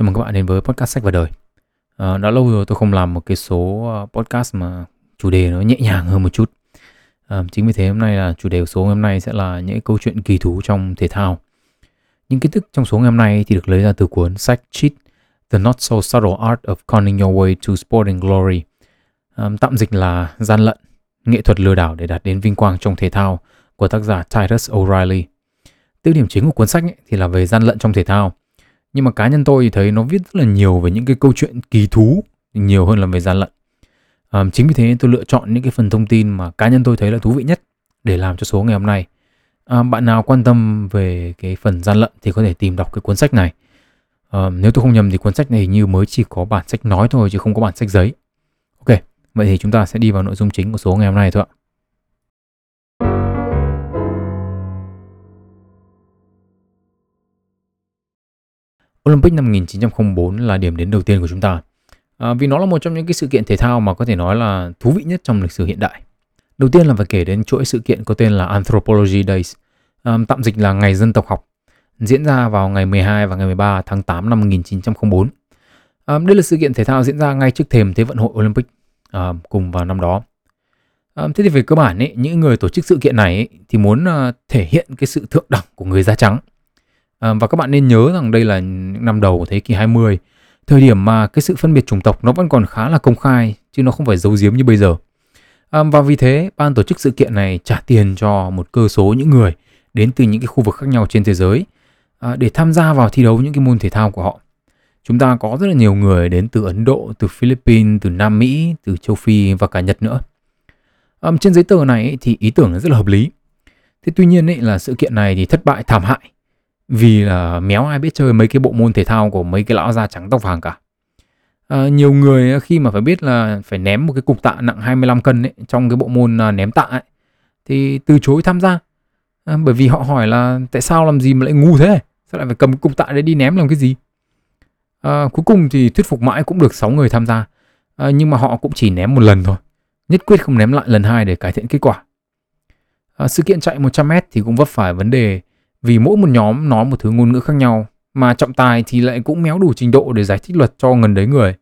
Chào mừng các bạn đến với podcast sách và đời. À, đã lâu rồi tôi không làm một cái số ờ, podcast mà chủ đề nó nhẹ nhàng hơn một chút. À, chính vì thế hôm nay là chủ đề của số hôm nay sẽ là những câu chuyện kỳ thú trong thể thao. Những kiến thức trong số ngày hôm nay thì được lấy ra từ cuốn sách Cheat: The Not So Subtle Art of Conning Your Way to Sporting Glory. À, tạm dịch là gian lận, nghệ thuật lừa đảo để đạt đến vinh quang trong thể thao của tác giả Titus O'Reilly. Tiêu điểm chính của cuốn sách ấy thì là về gian lận trong thể thao nhưng mà cá nhân tôi thì thấy nó viết rất là nhiều về những cái câu chuyện kỳ thú nhiều hơn là về gian lận. À, chính vì thế tôi lựa chọn những cái phần thông tin mà cá nhân tôi thấy là thú vị nhất để làm cho số ngày hôm nay. À, bạn nào quan tâm về cái phần gian lận thì có thể tìm đọc cái cuốn sách này. À, nếu tôi không nhầm thì cuốn sách này như mới chỉ có bản sách nói thôi chứ không có bản sách giấy. Ok vậy thì chúng ta sẽ đi vào nội dung chính của số ngày hôm nay thôi ạ. Olympic năm 1904 là điểm đến đầu tiên của chúng ta. À, vì nó là một trong những cái sự kiện thể thao mà có thể nói là thú vị nhất trong lịch sử hiện đại. Đầu tiên là phải kể đến chuỗi sự kiện có tên là Anthropology Days, à, tạm dịch là Ngày Dân tộc học, diễn ra vào ngày 12 và ngày 13 tháng 8 năm 1904. À, đây là sự kiện thể thao diễn ra ngay trước thềm Thế vận hội Olympic à, cùng vào năm đó. À, thế thì về cơ bản ấy, những người tổ chức sự kiện này ấy, thì muốn à, thể hiện cái sự thượng đẳng của người da trắng À, và các bạn nên nhớ rằng đây là những năm đầu của thế kỷ 20, thời điểm mà cái sự phân biệt chủng tộc nó vẫn còn khá là công khai chứ nó không phải giấu giếm như bây giờ. À, và vì thế, ban tổ chức sự kiện này trả tiền cho một cơ số những người đến từ những cái khu vực khác nhau trên thế giới à, để tham gia vào thi đấu những cái môn thể thao của họ. Chúng ta có rất là nhiều người đến từ Ấn Độ, từ Philippines, từ Nam Mỹ, từ châu Phi và cả Nhật nữa. À, trên giấy tờ này thì ý tưởng rất là hợp lý. Thế tuy nhiên ấy, là sự kiện này thì thất bại thảm hại vì là méo ai biết chơi mấy cái bộ môn thể thao của mấy cái lão da trắng tóc vàng cả. À, nhiều người à, khi mà phải biết là phải ném một cái cục tạ nặng 25 cân ấy, trong cái bộ môn à, ném tạ ấy, thì từ chối tham gia. À, bởi vì họ hỏi là tại sao làm gì mà lại ngu thế? Sao lại phải cầm cục tạ đấy đi ném làm cái gì? À, cuối cùng thì thuyết phục mãi cũng được 6 người tham gia. À, nhưng mà họ cũng chỉ ném một lần thôi. Nhất quyết không ném lại lần hai để cải thiện kết quả. À, sự kiện chạy 100m thì cũng vấp phải vấn đề vì mỗi một nhóm nói một thứ ngôn ngữ khác nhau mà trọng tài thì lại cũng méo đủ trình độ để giải thích luật cho ngần đấy người.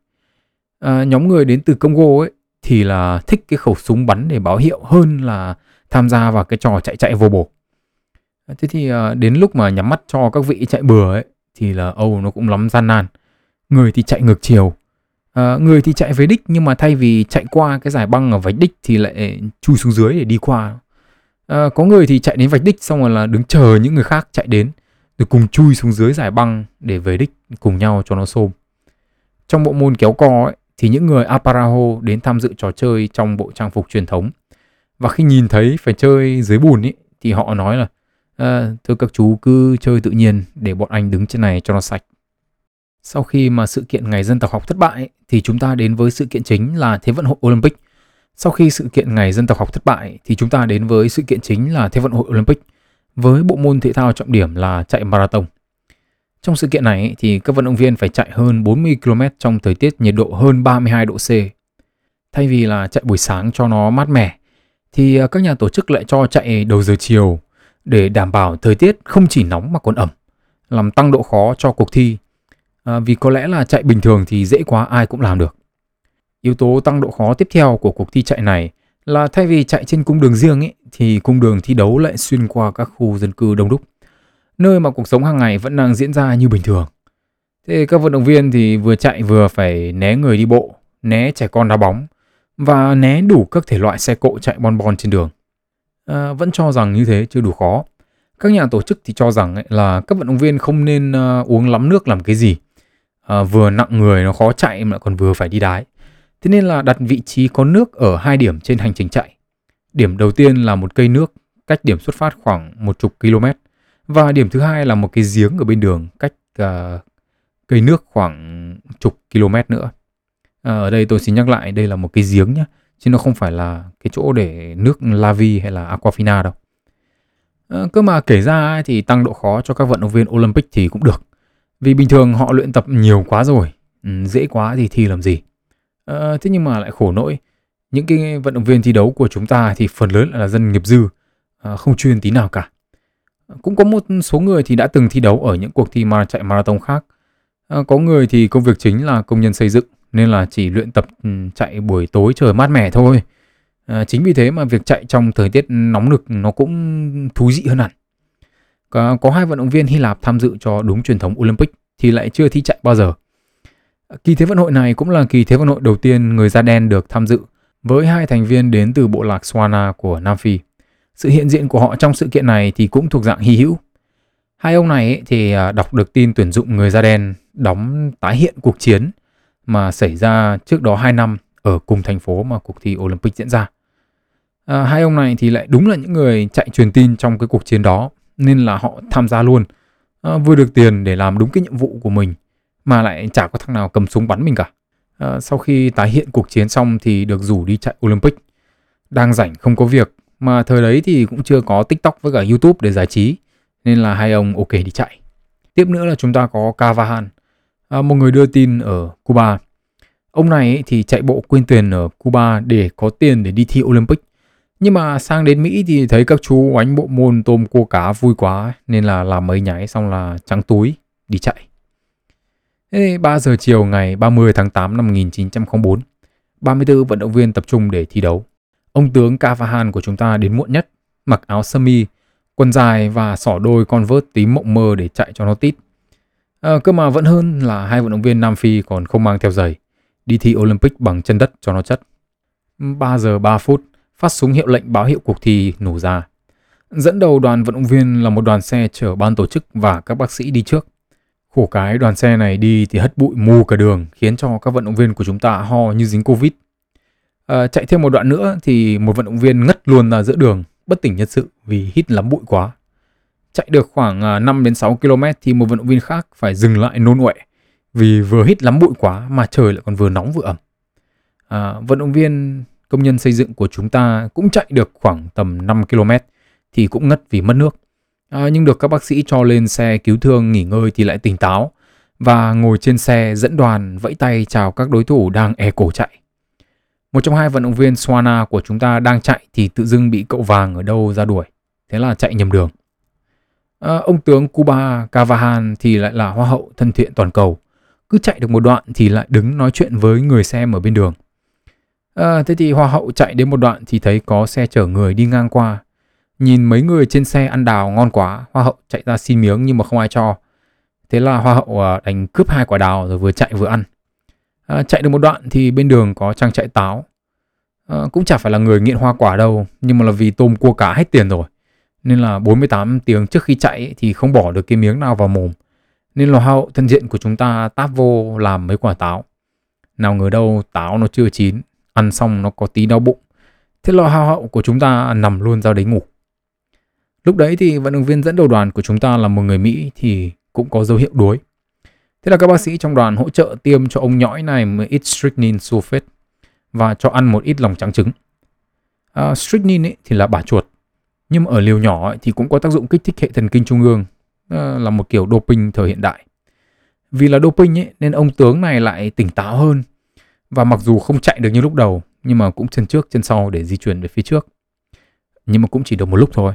À, nhóm người đến từ Congo ấy thì là thích cái khẩu súng bắn để báo hiệu hơn là tham gia vào cái trò chạy chạy vô bổ. À, thế thì à, đến lúc mà nhắm mắt cho các vị chạy bừa ấy thì là Âu nó cũng lắm gian nan. Người thì chạy ngược chiều, à, người thì chạy về đích nhưng mà thay vì chạy qua cái giải băng ở vạch đích thì lại chui xuống dưới để đi qua À, có người thì chạy đến vạch đích xong rồi là đứng chờ những người khác chạy đến rồi cùng chui xuống dưới giải băng để về đích cùng nhau cho nó xôm. Trong bộ môn kéo co ấy, thì những người Aparaho đến tham dự trò chơi trong bộ trang phục truyền thống. Và khi nhìn thấy phải chơi dưới bùn ấy, thì họ nói là à, thưa các chú cứ chơi tự nhiên để bọn anh đứng trên này cho nó sạch. Sau khi mà sự kiện Ngày Dân tộc học thất bại thì chúng ta đến với sự kiện chính là Thế vận hội Olympic sau khi sự kiện Ngày Dân tộc học thất bại thì chúng ta đến với sự kiện chính là Thế vận hội Olympic với bộ môn thể thao trọng điểm là chạy marathon. Trong sự kiện này thì các vận động viên phải chạy hơn 40 km trong thời tiết nhiệt độ hơn 32 độ C. Thay vì là chạy buổi sáng cho nó mát mẻ thì à, các nhà tổ chức lại cho chạy đầu giờ chiều để đảm bảo thời tiết không chỉ nóng mà còn ẩm, làm tăng độ khó cho cuộc thi. À, vì có lẽ là chạy bình thường thì dễ quá ai cũng làm được. Yếu tố tăng độ khó tiếp theo của cuộc thi chạy này là thay vì chạy trên cung đường riêng ấy, thì cung đường thi đấu lại xuyên qua các khu dân cư đông đúc, nơi mà cuộc sống hàng ngày vẫn đang diễn ra như bình thường. Thế các vận động viên thì vừa chạy vừa phải né người đi bộ, né trẻ con đá bóng và né đủ các thể loại xe cộ chạy bon bon trên đường. À, vẫn cho rằng như thế chưa đủ khó. Các nhà tổ chức thì cho rằng ấy là các vận động viên không nên uh, uống lắm nước làm cái gì. À, vừa nặng người nó khó chạy mà còn vừa phải đi đái. Thế nên là đặt vị trí có nước ở hai điểm trên hành trình chạy. Điểm đầu tiên là một cây nước cách điểm xuất phát khoảng một chục km và điểm thứ hai là một cái giếng ở bên đường cách uh, cây nước khoảng chục km nữa. À, ở đây tôi xin nhắc lại đây là một cái giếng nhé, chứ nó không phải là cái chỗ để nước Lavi hay là Aquafina đâu. À, cơ mà kể ra thì tăng độ khó cho các vận động viên Olympic thì cũng được. Vì bình thường họ luyện tập nhiều quá rồi, ừ, dễ quá thì thi làm gì. À, thế nhưng mà lại khổ nỗi những cái vận động viên thi đấu của chúng ta thì phần lớn là dân nghiệp dư, à, không chuyên tí nào cả. Cũng có một số người thì đã từng thi đấu ở những cuộc thi mà chạy marathon khác. À, có người thì công việc chính là công nhân xây dựng nên là chỉ luyện tập ừ, chạy buổi tối trời mát mẻ thôi. À, chính vì thế mà việc chạy trong thời tiết nóng nực nó cũng thú vị hơn hẳn. Có, có hai vận động viên Hy Lạp tham dự cho đúng truyền thống Olympic thì lại chưa thi chạy bao giờ. Kỳ Thế vận hội này cũng là kỳ Thế vận hội đầu tiên người da đen được tham dự với hai thành viên đến từ bộ lạc Swana của Nam Phi. Sự hiện diện của họ trong sự kiện này thì cũng thuộc dạng hy hữu. Hai ông này thì à, đọc được tin tuyển dụng người da đen đóng tái hiện cuộc chiến mà xảy ra trước đó 2 năm ở cùng thành phố mà cuộc thi Olympic diễn ra. À, hai ông này thì lại đúng là những người chạy truyền tin trong cái cuộc chiến đó nên là họ tham gia luôn. À, vừa được tiền để làm đúng cái nhiệm vụ của mình mà lại chả có thằng nào cầm súng bắn mình cả. À, sau khi tái hiện cuộc chiến xong thì được rủ đi chạy Olympic. Đang rảnh không có việc mà thời đấy thì cũng chưa có TikTok với cả YouTube để giải trí nên là hai ông ok đi chạy. Tiếp nữa là chúng ta có Cavahan, à, một người đưa tin ở Cuba. Ông này thì chạy bộ quyên tiền ở Cuba để có tiền để đi thi Olympic. Nhưng mà sang đến Mỹ thì thấy các chú oánh bộ môn tôm cua cá vui quá nên là làm mấy nháy xong là trắng túi đi chạy. Thế 3 giờ chiều ngày 30 tháng 8 năm 1904, 34 vận động viên tập trung để thi đấu. Ông tướng Cavahan của chúng ta đến muộn nhất, mặc áo sơ mi, quần dài và xỏ đôi con vớt tím mộng mơ để chạy cho nó tít. À, cơ mà vẫn hơn là hai vận động viên Nam Phi còn không mang theo giày, đi thi Olympic bằng chân đất cho nó chất. 3 giờ 3 phút, phát súng hiệu lệnh báo hiệu cuộc thi nổ ra. Dẫn đầu đoàn vận động viên là một đoàn xe chở ban tổ chức và các bác sĩ đi trước. Khổ cái đoàn xe này đi thì hất bụi mù cả đường khiến cho các vận động viên của chúng ta ho như dính Covid. À, chạy thêm một đoạn nữa thì một vận động viên ngất luôn ra giữa đường, bất tỉnh nhân sự vì hít lắm bụi quá. Chạy được khoảng à, 5 đến 6 km thì một vận động viên khác phải dừng lại nôn ọe vì vừa hít lắm bụi quá mà trời lại còn vừa nóng vừa ẩm. À, vận động viên công nhân xây dựng của chúng ta cũng chạy được khoảng tầm 5 km thì cũng ngất vì mất nước. À, nhưng được các bác sĩ cho lên xe cứu thương nghỉ ngơi thì lại tỉnh táo và ngồi trên xe dẫn đoàn vẫy tay chào các đối thủ đang e cổ chạy. Một trong hai vận động viên Swana của chúng ta đang chạy thì tự dưng bị cậu vàng ở đâu ra đuổi. Thế là chạy nhầm đường. À, ông tướng Cuba Cavahan thì lại là hoa hậu thân thiện toàn cầu. Cứ chạy được một đoạn thì lại đứng nói chuyện với người xem ở bên đường. À, thế thì hoa hậu chạy đến một đoạn thì thấy có xe chở người đi ngang qua. Nhìn mấy người trên xe ăn đào ngon quá, hoa hậu chạy ra xin miếng nhưng mà không ai cho. Thế là hoa hậu à, đánh cướp hai quả đào rồi vừa chạy vừa ăn. À, chạy được một đoạn thì bên đường có trang trại táo. À, cũng chả phải là người nghiện hoa quả đâu, nhưng mà là vì tôm cua cá hết tiền rồi. Nên là 48 tiếng trước khi chạy thì không bỏ được cái miếng nào vào mồm. Nên là hoa hậu thân diện của chúng ta táp vô làm mấy quả táo. Nào ngờ đâu táo nó chưa chín, ăn xong nó có tí đau bụng. Thế là hoa hậu của chúng ta nằm luôn ra đấy ngủ. Lúc đấy thì vận động viên dẫn đầu đoàn của chúng ta là một người Mỹ thì cũng có dấu hiệu đuối. Thế là các bác sĩ trong đoàn hỗ trợ tiêm cho ông nhõi này một ít strychnine sulfate và cho ăn một ít lòng trắng trứng. À, strychnine ấy thì là bả chuột, nhưng mà ở liều nhỏ ấy thì cũng có tác dụng kích thích hệ thần kinh trung ương, à, là một kiểu doping thời hiện đại. Vì là doping ấy, nên ông tướng này lại tỉnh táo hơn và mặc dù không chạy được như lúc đầu nhưng mà cũng chân trước chân sau để di chuyển về phía trước. Nhưng mà cũng chỉ được một lúc thôi.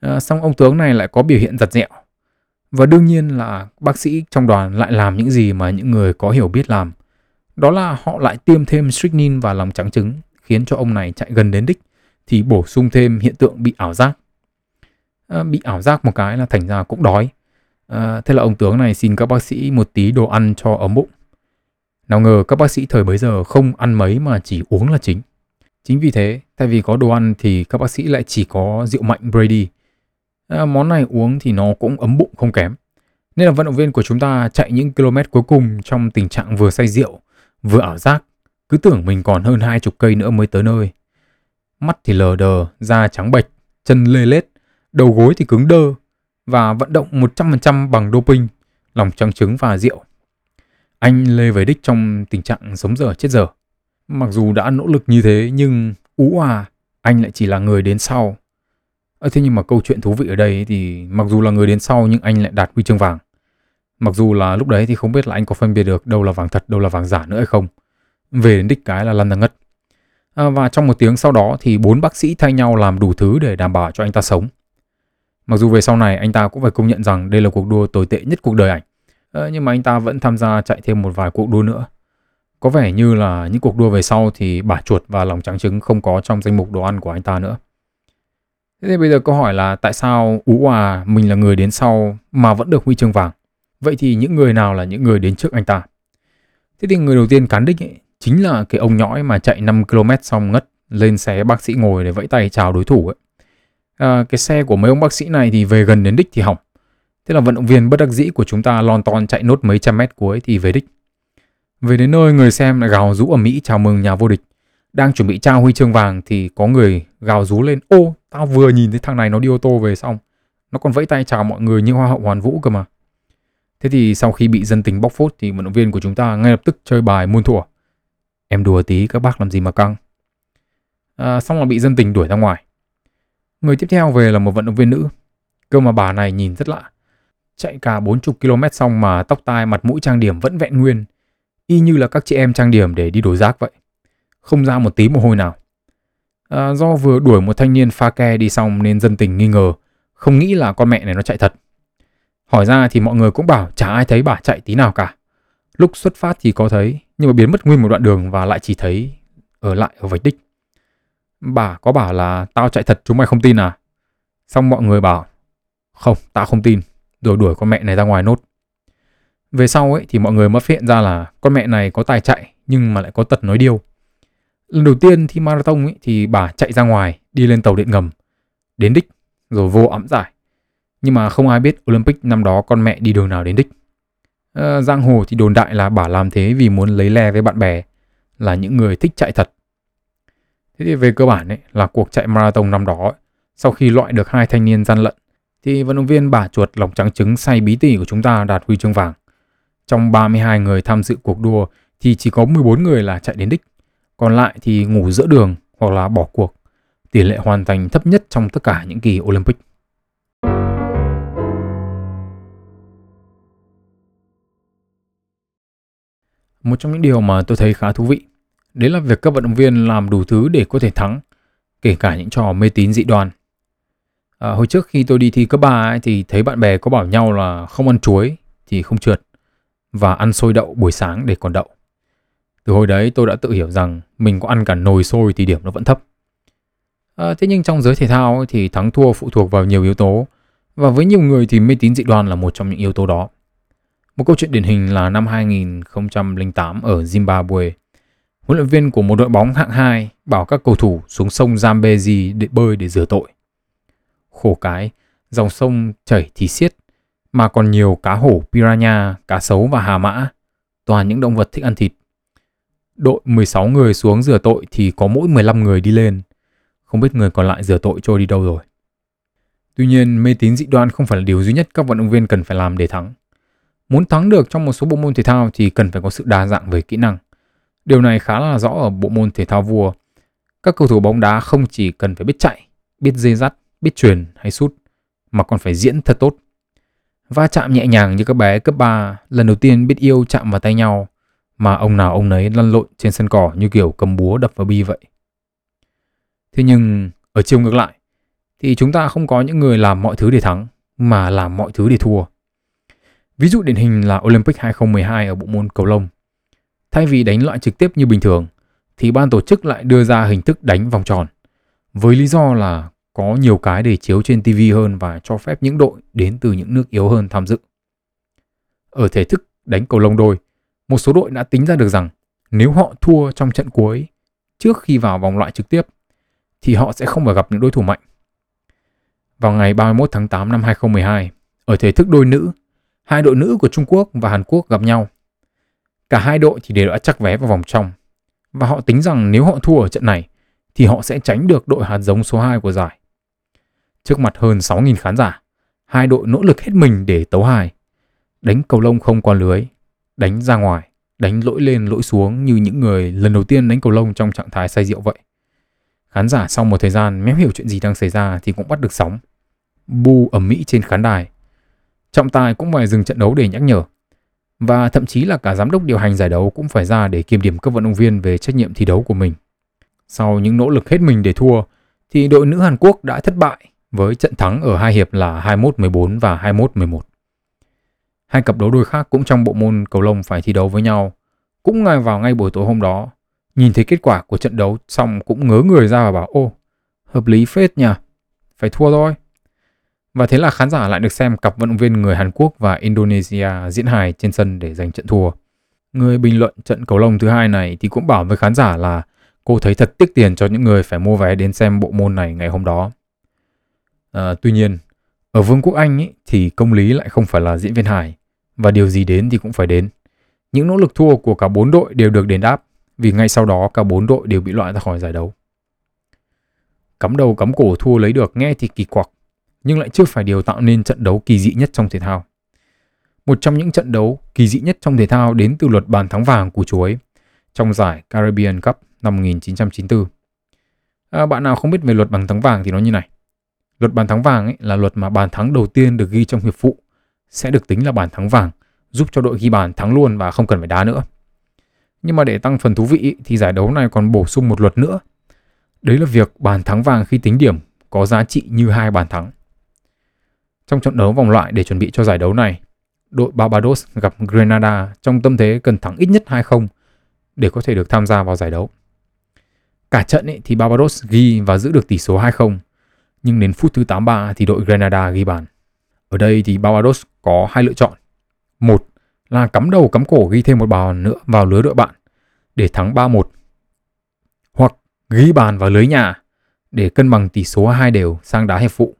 À, xong ông tướng này lại có biểu hiện giật dẹo và đương nhiên là bác sĩ trong đoàn lại làm những gì mà những người có hiểu biết làm. Đó là họ lại tiêm thêm strychnine vào lòng trắng trứng, khiến cho ông này chạy gần đến đích, thì bổ sung thêm hiện tượng bị ảo giác. À, bị ảo giác một cái là thành ra cũng đói. À, thế là ông tướng này xin các bác sĩ một tí đồ ăn cho ấm bụng. Nào ngờ các bác sĩ thời bấy giờ không ăn mấy mà chỉ uống là chính. Chính vì thế, thay vì có đồ ăn thì các bác sĩ lại chỉ có rượu mạnh Brady À, món này uống thì nó cũng ấm bụng không kém. Nên là vận động viên của chúng ta chạy những km cuối cùng trong tình trạng vừa say rượu, vừa ảo giác, cứ tưởng mình còn hơn hai chục cây nữa mới tới nơi. Mắt thì lờ đờ, da trắng bệch, chân lê lết, đầu gối thì cứng đơ và vận động 100% bằng doping, lòng trắng trứng và rượu. Anh lê về đích trong tình trạng sống dở chết dở. Mặc dù đã nỗ lực như thế nhưng ú à, anh lại chỉ là người đến sau À, thế nhưng mà câu chuyện thú vị ở đây thì mặc dù là người đến sau nhưng anh lại đạt huy chương vàng. Mặc dù là lúc đấy thì không biết là anh có phân biệt được đâu là vàng thật, đâu là vàng giả nữa hay không. Về đến đích cái là lăn ra ngất. À, và trong một tiếng sau đó thì bốn bác sĩ thay nhau làm đủ thứ để đảm bảo cho anh ta sống. Mặc dù về sau này anh ta cũng phải công nhận rằng đây là cuộc đua tồi tệ nhất cuộc đời ảnh. À, nhưng mà anh ta vẫn tham gia chạy thêm một vài cuộc đua nữa. Có vẻ như là những cuộc đua về sau thì bả chuột và lòng trắng trứng không có trong danh mục đồ ăn của anh ta nữa. Thế thì bây giờ câu hỏi là tại sao Ú Hòa mình là người đến sau mà vẫn được huy chương vàng? Vậy thì những người nào là những người đến trước anh ta? Thế thì người đầu tiên cán đích ấy, chính là cái ông nhõi mà chạy 5 km xong ngất lên xe bác sĩ ngồi để vẫy tay chào đối thủ ấy. À, cái xe của mấy ông bác sĩ này thì về gần đến đích thì hỏng. Thế là vận động viên bất đắc dĩ của chúng ta lon ton chạy nốt mấy trăm mét cuối thì về đích. Về đến nơi người xem lại gào rú ở Mỹ chào mừng nhà vô địch. Đang chuẩn bị trao huy chương vàng thì có người gào rú lên Ô, tao vừa nhìn thấy thằng này nó đi ô tô về xong. Nó còn vẫy tay chào mọi người như hoa hậu hoàn vũ cơ mà. Thế thì sau khi bị dân tình bóc phốt thì vận động viên của chúng ta ngay lập tức chơi bài muôn thủa. Em đùa tí các bác làm gì mà căng. À, xong là bị dân tình đuổi ra ngoài. Người tiếp theo về là một vận động viên nữ. Cơ mà bà này nhìn rất lạ. Chạy cả 40 km xong mà tóc tai mặt mũi trang điểm vẫn vẹn nguyên. Y như là các chị em trang điểm để đi đổ rác vậy. Không ra một tí mồ hôi nào. À, do vừa đuổi một thanh niên pha ke đi xong nên dân tình nghi ngờ. Không nghĩ là con mẹ này nó chạy thật. Hỏi ra thì mọi người cũng bảo chả ai thấy bà chạy tí nào cả. Lúc xuất phát thì có thấy, nhưng mà biến mất nguyên một đoạn đường và lại chỉ thấy ở lại ở vạch đích. Bà có bảo là tao chạy thật chúng mày không tin à? Xong mọi người bảo không, tao không tin. Rồi đuổi con mẹ này ra ngoài nốt. Về sau ấy thì mọi người mới phát hiện ra là con mẹ này có tài chạy nhưng mà lại có tật nói điêu. Lần đầu tiên thi marathon ấy thì bà chạy ra ngoài đi lên tàu điện ngầm đến đích rồi vô ấm giải. Nhưng mà không ai biết Olympic năm đó con mẹ đi đường nào đến đích. À, giang hồ thì đồn đại là bà làm thế vì muốn lấy le với bạn bè là những người thích chạy thật. Thế thì về cơ bản ấy, là cuộc chạy marathon năm đó ấy, sau khi loại được hai thanh niên gian lận thì vận động viên bà chuột lòng trắng trứng say bí tỉ của chúng ta đạt huy chương vàng. Trong 32 người tham dự cuộc đua thì chỉ có 14 người là chạy đến đích, còn lại thì ngủ giữa đường hoặc là bỏ cuộc. Tỷ lệ hoàn thành thấp nhất trong tất cả những kỳ Olympic. Một trong những điều mà tôi thấy khá thú vị, đấy là việc các vận động viên làm đủ thứ để có thể thắng, kể cả những trò mê tín dị đoan. À, hồi trước khi tôi đi thi cấp 3 ấy, thì thấy bạn bè có bảo nhau là không ăn chuối thì không trượt và ăn sôi đậu buổi sáng để còn đậu. Từ hồi đấy tôi đã tự hiểu rằng mình có ăn cả nồi sôi thì điểm nó vẫn thấp. À, thế nhưng trong giới thể thao ấy, thì thắng thua phụ thuộc vào nhiều yếu tố và với nhiều người thì mê tín dị đoan là một trong những yếu tố đó. Một câu chuyện điển hình là năm 2008 ở Zimbabwe. Huấn luyện viên của một đội bóng hạng 2 bảo các cầu thủ xuống sông Zambezi để bơi để rửa tội. Khổ cái, dòng sông chảy thì xiết, mà còn nhiều cá hổ, piranha, cá sấu và hà mã, toàn những động vật thích ăn thịt. Đội 16 người xuống rửa tội thì có mỗi 15 người đi lên. Không biết người còn lại rửa tội trôi đi đâu rồi. Tuy nhiên, mê tín dị đoan không phải là điều duy nhất các vận động viên cần phải làm để thắng. Muốn thắng được trong một số bộ môn thể thao thì cần phải có sự đa dạng về kỹ năng. Điều này khá là rõ ở bộ môn thể thao vua. Các cầu thủ bóng đá không chỉ cần phải biết chạy, biết dê dắt, biết truyền hay sút, mà còn phải diễn thật tốt. Va chạm nhẹ nhàng như các bé cấp 3 lần đầu tiên biết yêu chạm vào tay nhau, mà ông nào ông nấy lăn lộn trên sân cỏ như kiểu cầm búa đập vào bi vậy. Thế nhưng ở chiều ngược lại, thì chúng ta không có những người làm mọi thứ để thắng, mà làm mọi thứ để thua. Ví dụ điển hình là Olympic 2012 ở bộ môn cầu lông. Thay vì đánh loại trực tiếp như bình thường, thì ban tổ chức lại đưa ra hình thức đánh vòng tròn. Với lý do là có nhiều cái để chiếu trên TV hơn và cho phép những đội đến từ những nước yếu hơn tham dự. Ở thể thức đánh cầu lông đôi, một số đội đã tính ra được rằng nếu họ thua trong trận cuối trước khi vào vòng loại trực tiếp thì họ sẽ không phải gặp những đối thủ mạnh. Vào ngày 31 tháng 8 năm 2012, ở thể thức đôi nữ, hai đội nữ của Trung Quốc và Hàn Quốc gặp nhau. Cả hai đội thì đều đã chắc vé vào vòng trong và họ tính rằng nếu họ thua ở trận này thì họ sẽ tránh được đội hạt giống số 2 của giải. Trước mặt hơn 6.000 khán giả, hai đội nỗ lực hết mình để tấu hài. Đánh cầu lông không qua lưới, đánh ra ngoài, đánh lỗi lên lỗi xuống như những người lần đầu tiên đánh cầu lông trong trạng thái say rượu vậy. Khán giả sau một thời gian méo hiểu chuyện gì đang xảy ra thì cũng bắt được sóng. Bu ẩm mỹ trên khán đài. Trọng tài cũng phải dừng trận đấu để nhắc nhở. Và thậm chí là cả giám đốc điều hành giải đấu cũng phải ra để kiểm điểm các vận động viên về trách nhiệm thi đấu của mình. Sau những nỗ lực hết mình để thua, thì đội nữ Hàn Quốc đã thất bại với trận thắng ở hai hiệp là 21-14 và 21-11. Hai cặp đấu đôi khác cũng trong bộ môn cầu lông phải thi đấu với nhau. Cũng ngay vào ngay buổi tối hôm đó, nhìn thấy kết quả của trận đấu xong cũng ngớ người ra và bảo ô, hợp lý phết nhỉ, phải thua thôi. Và thế là khán giả lại được xem cặp vận động viên người Hàn Quốc và Indonesia diễn hài trên sân để giành trận thua. Người bình luận trận cầu lông thứ hai này thì cũng bảo với khán giả là cô thấy thật tiếc tiền cho những người phải mua vé đến xem bộ môn này ngày hôm đó. À, tuy nhiên, ở Vương quốc Anh ý, thì công lý lại không phải là diễn viên hài và điều gì đến thì cũng phải đến. Những nỗ lực thua của cả bốn đội đều được đền đáp vì ngay sau đó cả bốn đội đều bị loại ra khỏi giải đấu. Cắm đầu cắm cổ thua lấy được nghe thì kỳ quặc, nhưng lại chưa phải điều tạo nên trận đấu kỳ dị nhất trong thể thao. Một trong những trận đấu kỳ dị nhất trong thể thao đến từ luật bàn thắng vàng của chuối trong giải Caribbean Cup năm 1994. À, bạn nào không biết về luật bàn thắng vàng thì nó như này. Luật bàn thắng vàng ấy là luật mà bàn thắng đầu tiên được ghi trong hiệp phụ sẽ được tính là bàn thắng vàng, giúp cho đội ghi bàn thắng luôn và không cần phải đá nữa. Nhưng mà để tăng phần thú vị thì giải đấu này còn bổ sung một luật nữa. Đấy là việc bàn thắng vàng khi tính điểm có giá trị như hai bàn thắng. Trong trận đấu vòng loại để chuẩn bị cho giải đấu này, đội Barbados gặp Grenada trong tâm thế cần thắng ít nhất 2-0 để có thể được tham gia vào giải đấu. Cả trận ấy thì Barbados ghi và giữ được tỷ số 2-0, nhưng đến phút thứ 83 thì đội Grenada ghi bàn. Ở đây thì Barbados có hai lựa chọn. Một là cắm đầu cắm cổ ghi thêm một bàn nữa vào lưới đội bạn để thắng 3-1. Hoặc ghi bàn vào lưới nhà để cân bằng tỷ số hai đều sang đá hiệp phụ.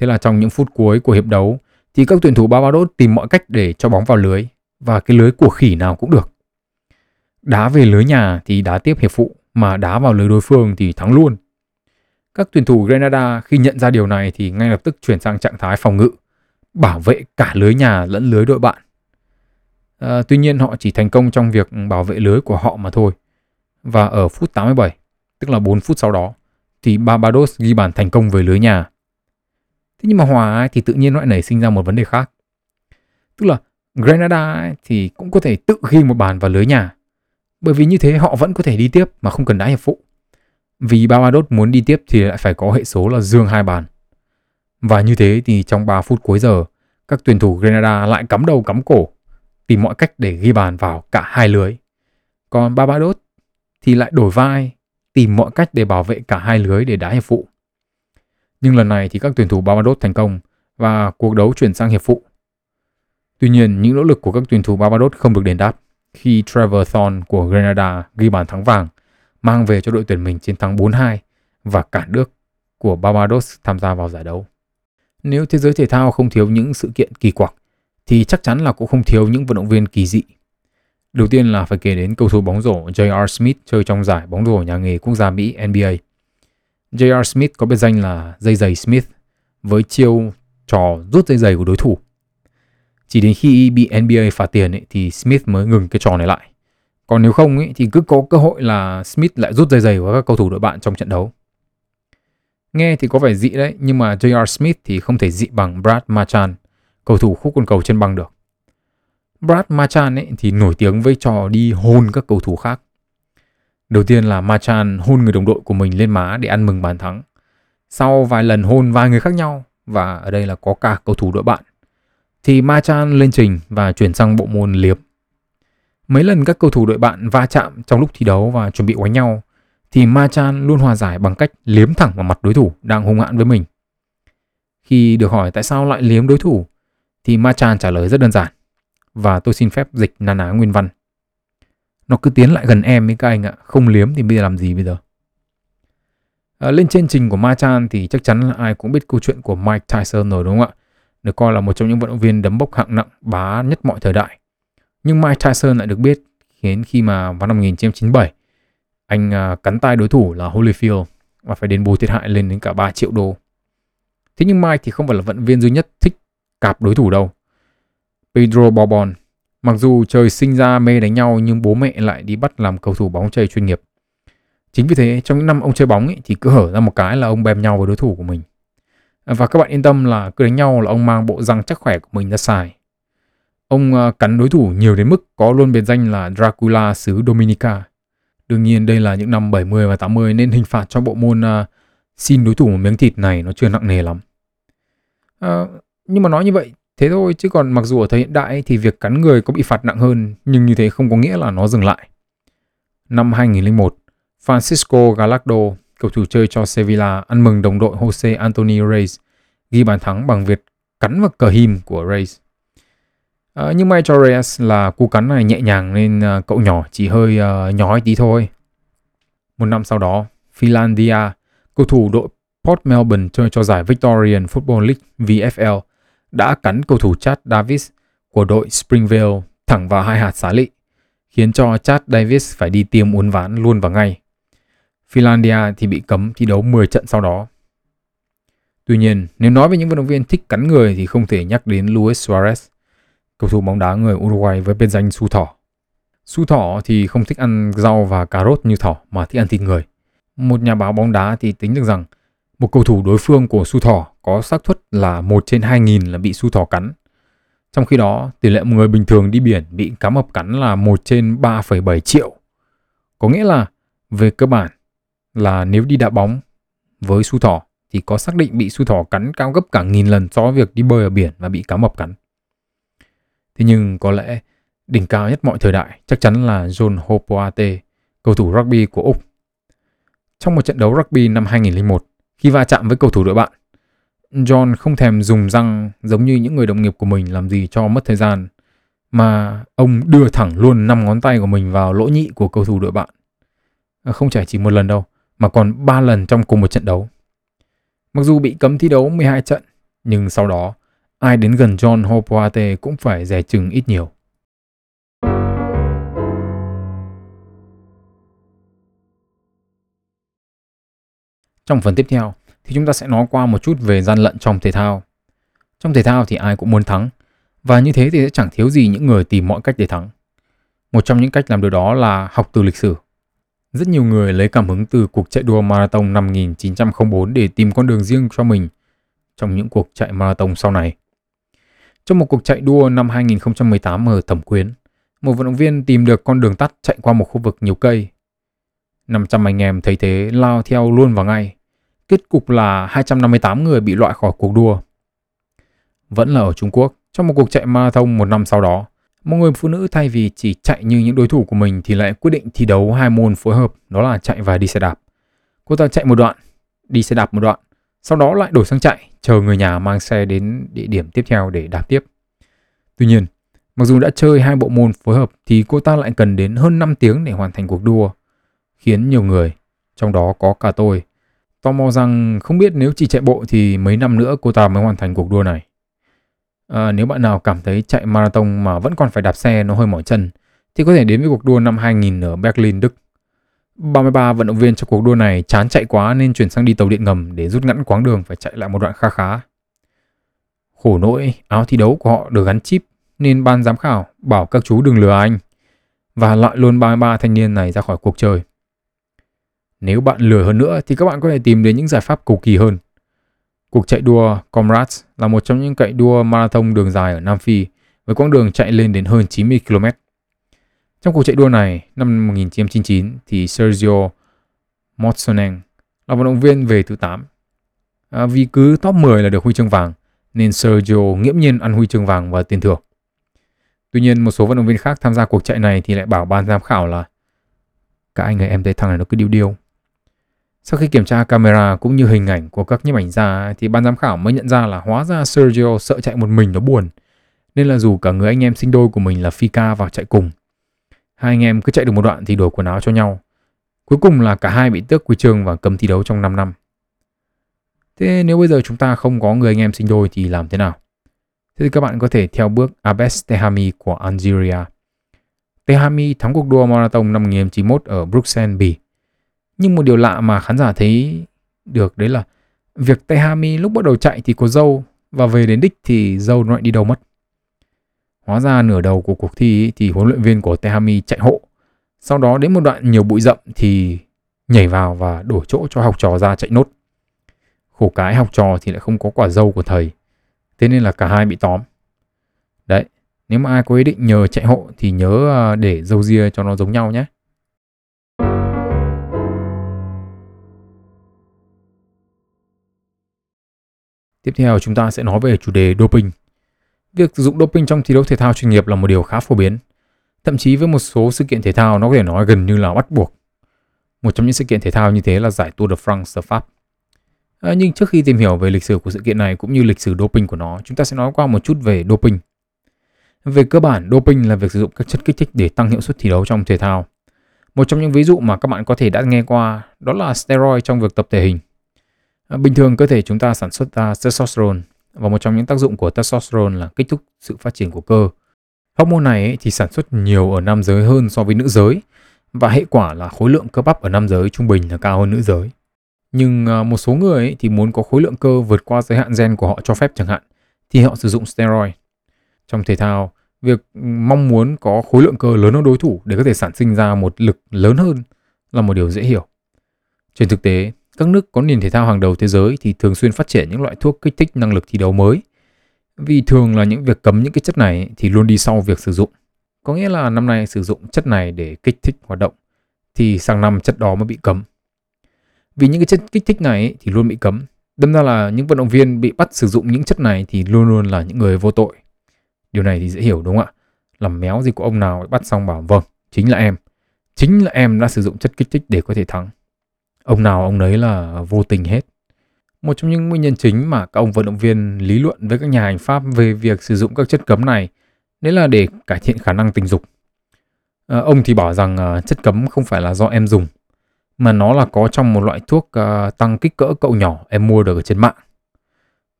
Thế là trong những phút cuối của hiệp đấu thì các tuyển thủ Barbados tìm mọi cách để cho bóng vào lưới và cái lưới của khỉ nào cũng được. Đá về lưới nhà thì đá tiếp hiệp phụ, mà đá vào lưới đối phương thì thắng luôn. Các tuyển thủ Grenada khi nhận ra điều này thì ngay lập tức chuyển sang trạng thái phòng ngự, bảo vệ cả lưới nhà lẫn lưới đội bạn. À, tuy nhiên họ chỉ thành công trong việc bảo vệ lưới của họ mà thôi. Và ở phút 87, tức là 4 phút sau đó, thì Barbados ghi bàn thành công về lưới nhà. Thế nhưng mà hòa thì tự nhiên lại nảy sinh ra một vấn đề khác. Tức là Grenada thì cũng có thể tự ghi một bàn vào lưới nhà. Bởi vì như thế họ vẫn có thể đi tiếp mà không cần đá hiệp phụ. Vì Barbados muốn đi tiếp thì lại phải có hệ số là dương hai bàn. Và như thế thì trong 3 phút cuối giờ, các tuyển thủ Grenada lại cắm đầu cắm cổ, tìm mọi cách để ghi bàn vào cả hai lưới. Còn Barbados thì lại đổi vai, tìm mọi cách để bảo vệ cả hai lưới để đá hiệp phụ. Nhưng lần này thì các tuyển thủ Barbados thành công và cuộc đấu chuyển sang hiệp phụ. Tuy nhiên, những nỗ lực của các tuyển thủ Barbados không được đền đáp khi Trevor Thorne của Grenada ghi bàn thắng vàng mang về cho đội tuyển mình chiến thắng 4-2 và cản nước của Barbados tham gia vào giải đấu. Nếu thế giới thể thao không thiếu những sự kiện kỳ quặc, thì chắc chắn là cũng không thiếu những vận động viên kỳ dị. Đầu tiên là phải kể đến cầu thủ bóng rổ J.R. Smith chơi trong giải bóng rổ nhà nghề quốc gia Mỹ NBA. J.R. Smith có biệt danh là dây giày Smith với chiêu trò rút dây giày của đối thủ. Chỉ đến khi bị NBA phạt tiền ấy, thì Smith mới ngừng cái trò này lại. Còn nếu không ý, thì cứ có cơ hội là Smith lại rút dây giày vào các cầu thủ đội bạn trong trận đấu. Nghe thì có vẻ dị đấy, nhưng mà J.R. Smith thì không thể dị bằng Brad Marchand, cầu thủ khúc quân cầu trên băng được. Brad Marchand ấy thì nổi tiếng với trò đi hôn các cầu thủ khác. Đầu tiên là Marchand hôn người đồng đội của mình lên má để ăn mừng bàn thắng. Sau vài lần hôn vài người khác nhau, và ở đây là có cả cầu thủ đội bạn, thì Marchand lên trình và chuyển sang bộ môn liếm. Mấy lần các cầu thủ đội bạn va chạm trong lúc thi đấu và chuẩn bị đánh nhau, thì Machan luôn hòa giải bằng cách liếm thẳng vào mặt đối thủ đang hung hãn với mình. Khi được hỏi tại sao lại liếm đối thủ, thì Machan trả lời rất đơn giản. Và tôi xin phép dịch na ná nguyên văn. Nó cứ tiến lại gần em ấy các anh ạ, không liếm thì bây giờ làm gì bây giờ? À, lên trên trình của Machan thì chắc chắn là ai cũng biết câu chuyện của Mike Tyson rồi đúng không ạ? Được coi là một trong những vận động viên đấm bốc hạng nặng bá nhất mọi thời đại. Nhưng Mike Tyson lại được biết khiến khi mà vào năm 1997 anh à, cắn tay đối thủ là Holyfield và phải đền bù thiệt hại lên đến cả 3 triệu đô. Thế nhưng Mike thì không phải là vận viên duy nhất thích cạp đối thủ đâu. Pedro Bourbon, mặc dù trời sinh ra mê đánh nhau nhưng bố mẹ lại đi bắt làm cầu thủ bóng chày chuyên nghiệp. Chính vì thế trong những năm ông chơi bóng ấy, thì cứ hở ra một cái là ông bèm nhau với đối thủ của mình. Và các bạn yên tâm là cứ đánh nhau là ông mang bộ răng chắc khỏe của mình ra xài. Ông ờ, cắn đối thủ nhiều đến mức có luôn biệt danh là Dracula xứ Dominica. Đương nhiên đây là những năm 70 và 80 nên hình phạt cho bộ môn uh, xin đối thủ một miếng thịt này nó chưa nặng nề lắm. Uh, nhưng mà nói như vậy Thế thôi chứ còn mặc dù ở thời hiện đại thì việc cắn người có bị phạt nặng hơn nhưng như thế không có nghĩa là nó dừng lại. Năm 2001, Francisco Gallardo, cầu thủ chơi cho Sevilla, ăn mừng đồng đội Jose Antonio Reyes, ghi bàn thắng bằng việc cắn vào cờ him của Reyes. À, nhưng may cho Reyes là cú cắn này nhẹ nhàng nên ờ, cậu nhỏ chỉ hơi ờ, uh, nhói tí thôi. Một năm sau đó, Philandia, cầu thủ đội Port Melbourne chơi cho giải Victorian Football League VFL, đã cắn cầu thủ Chad Davis của đội Springvale thẳng vào hai hạt xá lị, khiến cho Chad Davis phải đi tiêm uốn ván luôn vào ngay. Philandia thì bị cấm thi đấu 10 trận sau đó. Tuy nhiên, nếu nói về những vận động viên thích cắn người thì không thể nhắc đến Luis Suarez, cầu thủ bóng đá người Uruguay với biệt danh su thỏ. Su thỏ thì không thích ăn rau và cà rốt như thỏ mà thích ăn thịt người. Một nhà báo bóng đá thì tính được rằng một cầu thủ đối phương của su thỏ có xác suất là 1 trên 2.000 là bị su thỏ cắn. Trong khi đó, tỷ lệ một người bình thường đi biển bị cá mập cắn là 1 trên 3,7 triệu. Có nghĩa là về cơ bản là nếu đi đá bóng với su thỏ thì có xác định bị su thỏ cắn cao gấp cả nghìn lần so với việc đi bơi ở biển và bị cá mập cắn. Thế nhưng có lẽ đỉnh cao nhất mọi thời đại chắc chắn là John Hopoate, cầu thủ rugby của Úc. Trong một trận đấu rugby năm 2001, khi va chạm với cầu thủ đội bạn, John không thèm dùng răng giống như những người đồng nghiệp của mình làm gì cho mất thời gian, mà ông đưa thẳng luôn năm ngón tay của mình vào lỗ nhị của cầu thủ đội bạn. À, không chỉ chỉ một lần đâu, mà còn ba lần trong cùng một trận đấu. Mặc dù bị cấm thi đấu 12 trận, nhưng sau đó ai đến gần John Hopoate cũng phải rẻ chừng ít nhiều. Trong phần tiếp theo thì chúng ta sẽ nói qua một chút về gian lận trong thể thao. Trong thể thao thì ai cũng muốn thắng, và như thế thì sẽ chẳng thiếu gì những người tìm mọi cách để thắng. Một trong những cách làm điều đó là học từ lịch sử. Rất nhiều người lấy cảm hứng từ cuộc chạy đua marathon năm 1904 để tìm con đường riêng cho mình trong những cuộc chạy marathon sau này. Trong một cuộc chạy đua năm 2018 ở Thẩm Quyến, một vận động viên tìm được con đường tắt chạy qua một khu vực nhiều cây. 500 anh em thấy thế lao theo luôn vào ngay. Kết cục là 258 người bị loại khỏi cuộc đua. Vẫn là ở Trung Quốc, trong một cuộc chạy marathon một năm sau đó, một người phụ nữ thay vì chỉ chạy như những đối thủ của mình thì lại quyết định thi đấu hai môn phối hợp, đó là chạy và đi xe đạp. Cô ta chạy một đoạn, đi xe đạp một đoạn, sau đó lại đổi sang chạy, chờ người nhà mang xe đến địa điểm tiếp theo để đạp tiếp. Tuy nhiên, mặc dù đã chơi hai bộ môn phối hợp thì cô ta lại cần đến hơn 5 tiếng để hoàn thành cuộc đua, khiến nhiều người, trong đó có cả tôi, tò mò rằng không biết nếu chỉ chạy bộ thì mấy năm nữa cô ta mới hoàn thành cuộc đua này. À, nếu bạn nào cảm thấy chạy marathon mà vẫn còn phải đạp xe nó hơi mỏi chân, thì có thể đến với cuộc đua năm 2000 ở Berlin, Đức. 33 vận động viên trong cuộc đua này chán chạy quá nên chuyển sang đi tàu điện ngầm để rút ngắn quãng đường phải chạy lại một đoạn kha khá. Khổ nỗi, áo thi đấu của họ được gắn chip nên ban giám khảo bảo các chú đừng lừa anh và loại luôn 33 thanh niên này ra khỏi cuộc chơi. Nếu bạn lừa hơn nữa thì các bạn có thể tìm đến những giải pháp cầu kỳ hơn. Cuộc chạy đua Comrades là một trong những chạy đua marathon đường dài ở Nam Phi với quãng đường chạy lên đến hơn 90 km. Trong cuộc chạy đua này, năm 1999 thì Sergio Motsoneng là vận động viên về thứ 8. À, vì cứ top 10 là được huy chương vàng, nên Sergio nghiễm nhiên ăn huy chương vàng và tiền thưởng. Tuy nhiên, một số vận động viên khác tham gia cuộc chạy này thì lại bảo ban giám khảo là các anh ấy em thấy thằng này nó cứ điêu điêu. Sau khi kiểm tra camera cũng như hình ảnh của các nhiếp ảnh gia thì ban giám khảo mới nhận ra là hóa ra Sergio sợ chạy một mình nó buồn. Nên là dù cả người anh em sinh đôi của mình là Fika vào chạy cùng Hai anh em cứ chạy được một đoạn thì đổi quần áo cho nhau. Cuối cùng là cả hai bị tước quy chương và cấm thi đấu trong 5 năm. Thế nếu bây giờ chúng ta không có người anh em sinh đôi thì làm thế nào? Thế thì các bạn có thể theo bước Abes Tehami của Algeria. Tehami thắng cuộc đua marathon năm 1991 ở Bruxelles, Bỉ. Nhưng một điều lạ mà khán giả thấy được đấy là việc Tehami lúc bắt đầu chạy thì có dâu và về đến đích thì dâu nó lại đi đâu mất. Hóa ra nửa đầu của cuộc thi thì huấn luyện viên của Tehami chạy hộ. Sau đó đến một đoạn nhiều bụi rậm thì nhảy vào và đổi chỗ cho học trò ra chạy nốt. Khổ cái học trò thì lại không có quả dâu của thầy. Thế nên là cả hai bị tóm. Đấy, nếu mà ai có ý định nhờ chạy hộ thì nhớ à, để dâu ria cho nó giống nhau nhé. Tiếp theo chúng ta sẽ nói về chủ đề doping. Việc sử dụng doping trong thi đấu thể thao chuyên nghiệp là một điều khá phổ biến. Thậm chí với một số sự kiện thể thao nó có thể nói gần như là bắt buộc. Một trong những sự kiện thể thao như thế là giải Tour de France ở Pháp. À, nhưng trước khi tìm hiểu về lịch sử của sự kiện này cũng như lịch sử doping của nó, chúng ta sẽ nói qua một chút về doping. Về cơ bản, doping là việc sử dụng các chất kích thích để tăng hiệu suất thi đấu trong thể thao. Một trong những ví dụ mà các bạn có thể đã nghe qua đó là steroid trong việc tập thể hình. À, bình thường cơ thể chúng ta sản xuất ra testosterone và một trong những tác dụng của testosterone là kích thích sự phát triển của cơ. Hormone này ấy, thì sản xuất nhiều ở nam giới hơn so với nữ giới và hệ quả là khối lượng cơ bắp ở nam giới trung bình là cao hơn nữ giới. Nhưng à, một số người ấy thì muốn có khối lượng cơ vượt qua giới hạn gen của họ cho phép chẳng hạn thì họ sử dụng steroid. Trong thể thao, việc ừ, mong muốn có khối lượng cơ lớn hơn đối thủ để có thể sản sinh ra một lực lớn hơn là một điều dễ hiểu. Trên thực tế, các nước có nền thể thao hàng đầu thế giới thì thường xuyên phát triển những loại thuốc kích thích năng lực thi đấu mới. Vì thường là những việc cấm những cái chất này thì luôn đi sau việc sử dụng. Có nghĩa là năm nay sử dụng chất này để kích thích hoạt động thì sang năm chất đó mới bị cấm. Vì những cái chất kích thích này thì luôn bị cấm. Đâm ra là những vận động viên bị bắt sử dụng những chất này thì luôn luôn là những người vô tội. Điều này thì dễ hiểu đúng không ạ? Làm méo gì của ông nào bắt xong bảo vâng, chính là em. Chính là em đã sử dụng chất kích thích để có thể thắng. Ông nào ông đấy là vô tình hết. Một trong những nguyên nhân chính mà các ông vận động viên lý luận với các nhà hành pháp về việc sử dụng các chất cấm này đấy là để cải thiện khả năng tình dục. À, ông thì bảo rằng à, chất cấm không phải là do em dùng mà nó là có trong một loại thuốc à, tăng kích cỡ cậu nhỏ em mua được ở trên mạng.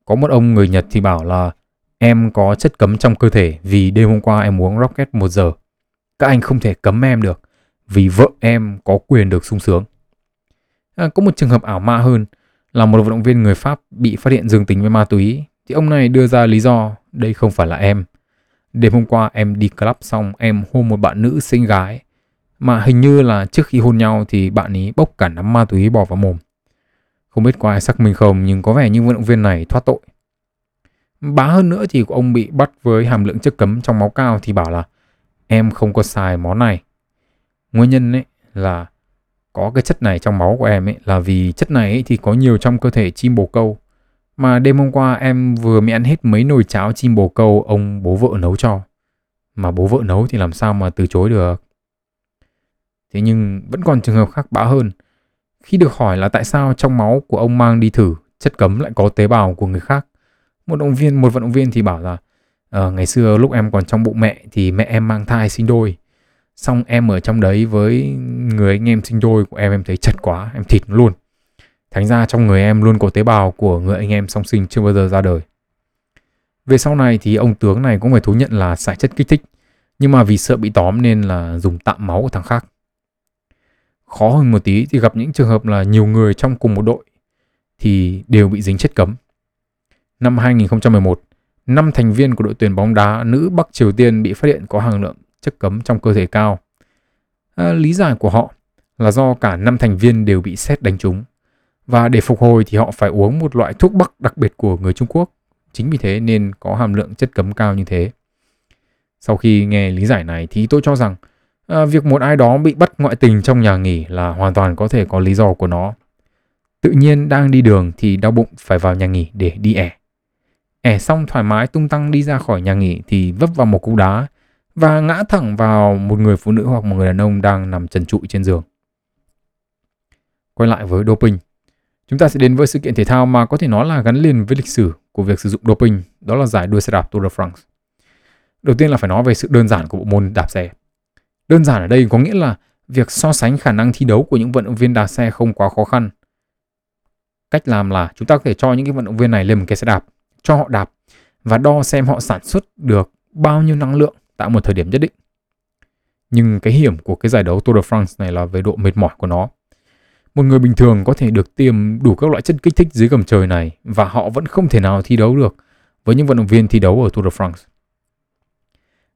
Có một ông người Nhật thì bảo là em có chất cấm trong cơ thể vì đêm hôm qua em uống Rocket 1 giờ. Các anh không thể cấm em được vì vợ em có quyền được sung sướng. À, có một trường hợp ảo ma hơn là một vận động viên người Pháp bị phát hiện dương tính với ma túy thì ông này đưa ra lý do đây không phải là em. Đêm hôm qua em đi club xong em hôn một bạn nữ xinh gái mà hình như là trước khi hôn nhau thì bạn ấy bốc cả nắm ma túy bỏ vào mồm. Không biết có ai xác minh không nhưng có vẻ như vận động viên này thoát tội. Bá hơn nữa thì ông bị bắt với hàm lượng chất cấm trong máu cao thì bảo là em không có xài món này. Nguyên nhân ấy là có cái chất này trong máu của em ấy là vì chất này ấy thì có nhiều trong cơ thể chim bồ câu. Mà đêm hôm qua em vừa mới ăn hết mấy nồi cháo chim bồ câu ông bố vợ nấu cho. Mà bố vợ nấu thì làm sao mà từ chối được. Thế nhưng vẫn còn trường hợp khác bã hơn. Khi được hỏi là tại sao trong máu của ông mang đi thử chất cấm lại có tế bào của người khác. Một động viên, một vận động viên thì bảo là uh, ngày xưa lúc em còn trong bụng mẹ thì mẹ em mang thai sinh đôi xong em ở trong đấy với người anh em sinh đôi của em em thấy chật quá, em thịt luôn. Thành ra trong người em luôn có tế bào của người anh em song sinh chưa bao giờ ra đời. Về sau này thì ông tướng này cũng phải thú nhận là xài chất kích thích, nhưng mà vì sợ bị tóm nên là dùng tạm máu của thằng khác. Khó hơn một tí thì gặp những trường hợp là nhiều người trong cùng một đội thì đều bị dính chất cấm. Năm 2011 năm thành viên của đội tuyển bóng đá nữ Bắc Triều Tiên bị phát hiện có hàng lượng chất cấm trong cơ thể cao. À, lý giải của họ là do cả năm thành viên đều bị xét đánh trúng và để phục hồi thì họ phải uống một loại thuốc bắc đặc biệt của người Trung Quốc. Chính vì thế nên có hàm lượng chất cấm cao như thế. Sau khi nghe lý giải này thì tôi cho rằng à, việc một ai đó bị bắt ngoại tình trong nhà nghỉ là hoàn toàn có thể có lý do của nó. Tự nhiên đang đi đường thì đau bụng phải vào nhà nghỉ để đi ẻ. ẻ xong thoải mái tung tăng đi ra khỏi nhà nghỉ thì vấp vào một cú đá và ngã thẳng vào một người phụ nữ hoặc một người đàn ông đang nằm trần trụi trên giường. Quay lại với doping. Chúng ta sẽ đến với sự kiện thể thao mà có thể nói là gắn liền với lịch sử của việc sử dụng doping, đó là giải đua xe đạp Tour de France. Đầu tiên là phải nói về sự đơn giản của bộ môn đạp xe. Đơn giản ở đây có nghĩa là việc so sánh khả năng thi đấu của những vận động viên đạp xe không quá khó khăn. Cách làm là chúng ta có thể cho những cái vận động viên này lên một cái xe đạp, cho họ đạp và đo xem họ sản xuất được bao nhiêu năng lượng tại một thời điểm nhất định. Nhưng cái hiểm của cái giải đấu Tour de France này là về độ mệt mỏi của nó. Một người bình thường có thể được tiêm đủ các loại chất kích thích dưới gầm trời này và họ vẫn không thể nào thi đấu được với những vận động viên thi đấu ở Tour de France.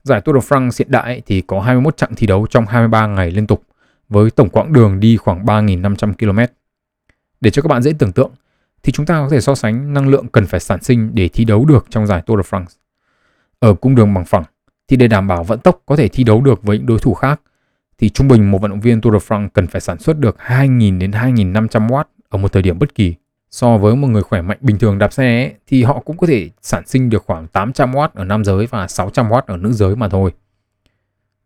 Giải Tour de France hiện đại thì có 21 chặng thi đấu trong 23 ngày liên tục với tổng quãng đường đi khoảng 3.500 km. Để cho các bạn dễ tưởng tượng thì chúng ta có thể so sánh năng lượng cần phải sản sinh để thi đấu được trong giải Tour de France. Ở cung đường bằng phẳng thì để đảm bảo vận tốc có thể thi đấu được với những đối thủ khác thì trung bình một vận động viên Tour de France cần phải sản xuất được 2.000 đến 2.500 watt ở một thời điểm bất kỳ. So với một người khỏe mạnh bình thường đạp xe ấy, thì họ cũng có thể sản sinh được khoảng 800W ở nam giới và 600W ở nữ giới mà thôi.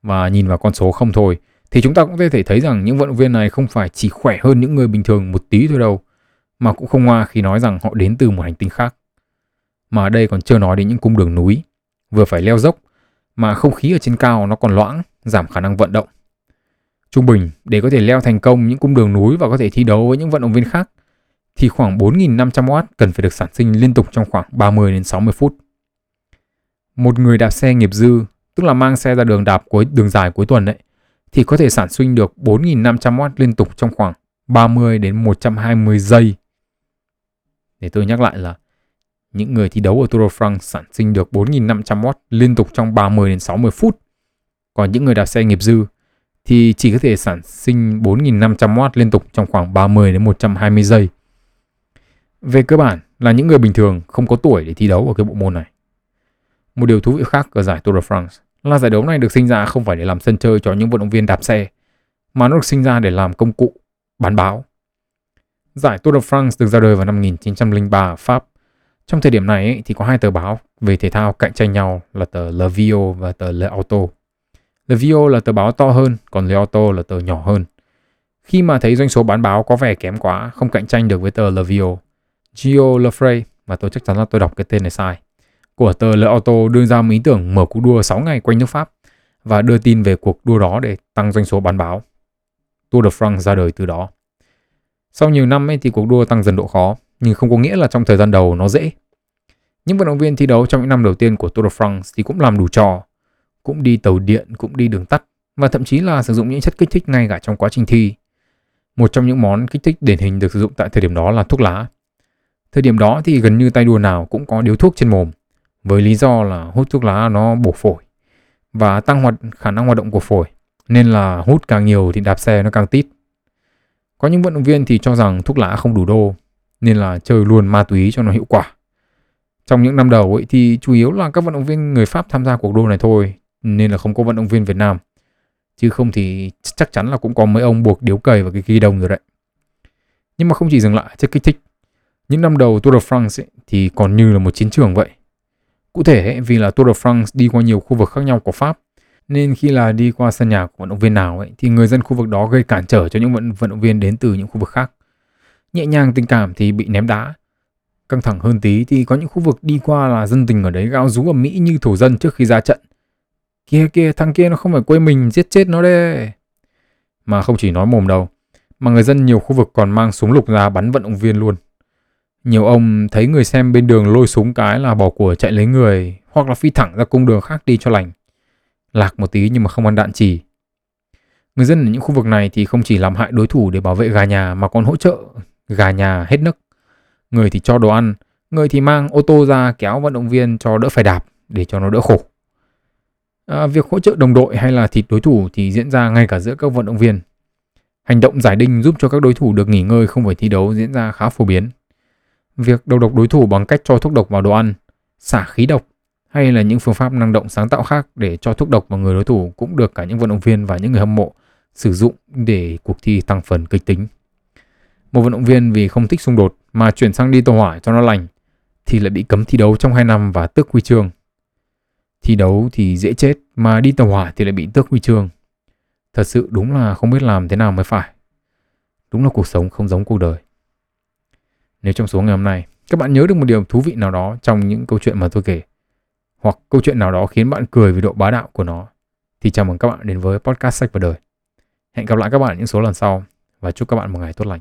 Và nhìn vào con số không thôi, thì chúng ta cũng có thể thấy rằng những vận động viên này không phải chỉ khỏe hơn những người bình thường một tí thôi đâu, mà cũng không ngoa khi nói rằng họ đến từ một hành tinh khác. Mà ở đây còn chưa nói đến những cung đường núi, vừa phải leo dốc, mà không khí ở trên cao nó còn loãng, giảm khả năng vận động. Trung bình, để có thể leo thành công những cung đường núi và có thể thi đấu với những vận động viên khác, thì khoảng 4.500W cần phải được sản sinh liên tục trong khoảng 30 đến 60 phút. Một người đạp xe nghiệp dư, tức là mang xe ra đường đạp cuối đường dài cuối tuần đấy, thì có thể sản sinh được 4.500W liên tục trong khoảng 30 đến 120 giây. Để tôi nhắc lại là những người thi đấu ở Tour de France sản sinh được 4.500W liên tục trong 30 đến 60 phút. Còn những người đạp xe nghiệp dư thì chỉ có thể sản sinh 4.500W liên tục trong khoảng 30 đến 120 giây. Về cơ bản là những người bình thường không có tuổi để thi đấu ở cái bộ môn này. Một điều thú vị khác ở giải Tour de France là giải đấu này được sinh ra không phải để làm sân chơi cho những vận động viên đạp xe, mà nó được sinh ra để làm công cụ bán báo. Giải Tour de France được ra đời vào năm 1903 ở Pháp. Trong thời điểm này ấy, thì có hai tờ báo về thể thao cạnh tranh nhau là tờ Le Vio và tờ Le Auto. Le Vio là tờ báo to hơn, còn Le Auto là tờ nhỏ hơn. Khi mà thấy doanh số bán báo có vẻ kém quá, không cạnh tranh được với tờ Le Vio, Gio Lefray, (mà tôi chắc chắn là tôi đọc cái tên này sai, của tờ Le Auto đưa ra ý tưởng mở cuộc đua 6 ngày quanh nước Pháp và đưa tin về cuộc đua đó để tăng doanh số bán báo. Tour de France ra đời từ đó. Sau nhiều năm ấy thì cuộc đua tăng dần độ khó, nhưng không có nghĩa là trong thời gian đầu nó dễ. Những vận động viên thi đấu trong những năm đầu tiên của Tour de France thì cũng làm đủ trò, cũng đi tàu điện, cũng đi đường tắt và thậm chí là sử dụng những chất kích thích ngay cả trong quá trình thi. Một trong những món kích thích điển hình được sử dụng tại thời điểm đó là thuốc lá. Thời điểm đó thì gần như tay đua nào cũng có điếu thuốc trên mồm, với lý do là hút thuốc lá nó bổ phổi và tăng hoạt khả năng hoạt động của phổi, nên là hút càng nhiều thì đạp xe nó càng tít. Có những vận động viên thì cho rằng thuốc lá không đủ đô, nên là chơi luôn ma túy cho nó hiệu quả. Trong những năm đầu ấy thì chủ yếu là các vận động viên người Pháp tham gia cuộc đua này thôi, nên là không có vận động viên Việt Nam. Chứ không thì chắc chắn là cũng có mấy ông buộc điếu cày vào cái ghi đồng rồi đấy. Nhưng mà không chỉ dừng lại chất kích thích. Những năm đầu Tour de France ấy, thì còn như là một chiến trường vậy. Cụ thể ấy, vì là Tour de France đi qua nhiều khu vực khác nhau của Pháp, nên khi là đi qua sân nhà của vận động viên nào ấy, thì người dân khu vực đó gây cản trở cho những vận, vận động viên đến từ những khu vực khác. Nhẹ nhàng tình cảm thì bị ném đá. Căng thẳng hơn tí thì có những khu vực đi qua là dân tình ở đấy gào rú ở Mỹ như thổ dân trước khi ra trận. Kia kia, thằng kia nó không phải quê mình, giết chết nó đê Mà không chỉ nói mồm đâu, mà người dân nhiều khu vực còn mang súng lục ra bắn vận động viên luôn. Nhiều ông thấy người xem bên đường lôi súng cái là bỏ của chạy lấy người hoặc là phi thẳng ra cung đường khác đi cho lành. Lạc một tí nhưng mà không ăn đạn chỉ. Người dân ở những khu vực này thì không chỉ làm hại đối thủ để bảo vệ gà nhà mà còn hỗ trợ gà nhà hết nức. Người thì cho đồ ăn, người thì mang ô tô ra kéo vận động viên cho đỡ phải đạp để cho nó đỡ khổ. À, việc hỗ trợ đồng đội hay là thịt đối thủ thì diễn ra ngay cả giữa các vận động viên. Hành động giải đinh giúp cho các đối thủ được nghỉ ngơi không phải thi đấu diễn ra khá phổ biến. Việc đầu độc đối thủ bằng cách cho thuốc độc vào đồ ăn, xả khí độc hay là những phương pháp năng động sáng tạo khác để cho thuốc độc vào người đối thủ cũng được cả những vận động viên và những người hâm mộ sử dụng để cuộc thi tăng phần kịch tính. Một vận động viên vì không thích xung đột mà chuyển sang đi tàu hỏa cho nó lành, thì lại bị cấm thi đấu trong 2 năm và tước huy chương. Thi đấu thì dễ chết, mà đi tàu hỏa thì lại bị tước huy chương. Thật sự đúng là không biết làm thế nào mới phải. Đúng là cuộc sống không giống cuộc đời. Nếu trong số ngày hôm nay, các bạn nhớ được một điều thú vị nào đó trong những câu chuyện mà tôi kể, hoặc câu chuyện nào đó khiến bạn cười vì độ bá đạo của nó, thì chào mừng các bạn đến với podcast sách và đời. Hẹn gặp lại các bạn những số lần sau, và chúc các bạn một ngày tốt lành.